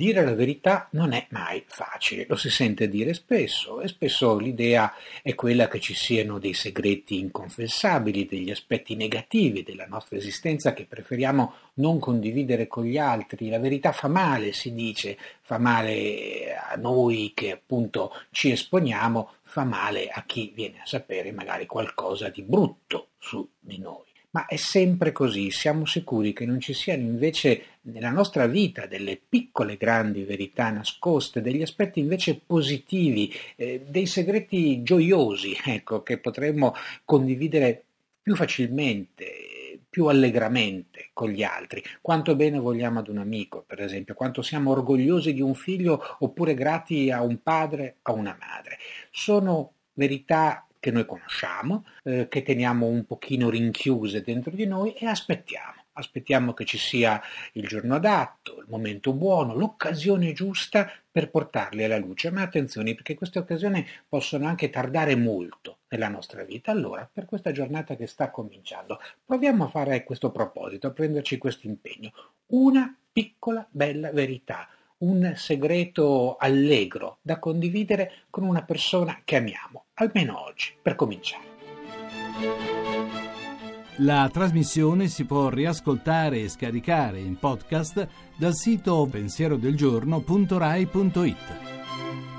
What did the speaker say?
Dire la verità non è mai facile, lo si sente dire spesso e spesso l'idea è quella che ci siano dei segreti inconfessabili, degli aspetti negativi della nostra esistenza che preferiamo non condividere con gli altri. La verità fa male, si dice, fa male a noi che appunto ci esponiamo, fa male a chi viene a sapere magari qualcosa di brutto su di noi. Ma è sempre così, siamo sicuri che non ci siano invece nella nostra vita delle piccole grandi verità nascoste, degli aspetti invece positivi, eh, dei segreti gioiosi, ecco, che potremmo condividere più facilmente, più allegramente con gli altri. Quanto bene vogliamo ad un amico, per esempio, quanto siamo orgogliosi di un figlio oppure grati a un padre, a una madre. Sono verità che noi conosciamo, eh, che teniamo un pochino rinchiuse dentro di noi e aspettiamo. Aspettiamo che ci sia il giorno adatto, il momento buono, l'occasione giusta per portarli alla luce. Ma attenzione, perché queste occasioni possono anche tardare molto nella nostra vita. Allora, per questa giornata che sta cominciando, proviamo a fare questo proposito, a prenderci questo impegno. Una piccola bella verità un segreto allegro da condividere con una persona che amiamo, almeno oggi, per cominciare. La trasmissione si può riascoltare e scaricare in podcast dal sito pensierodelgiorno.rai.it.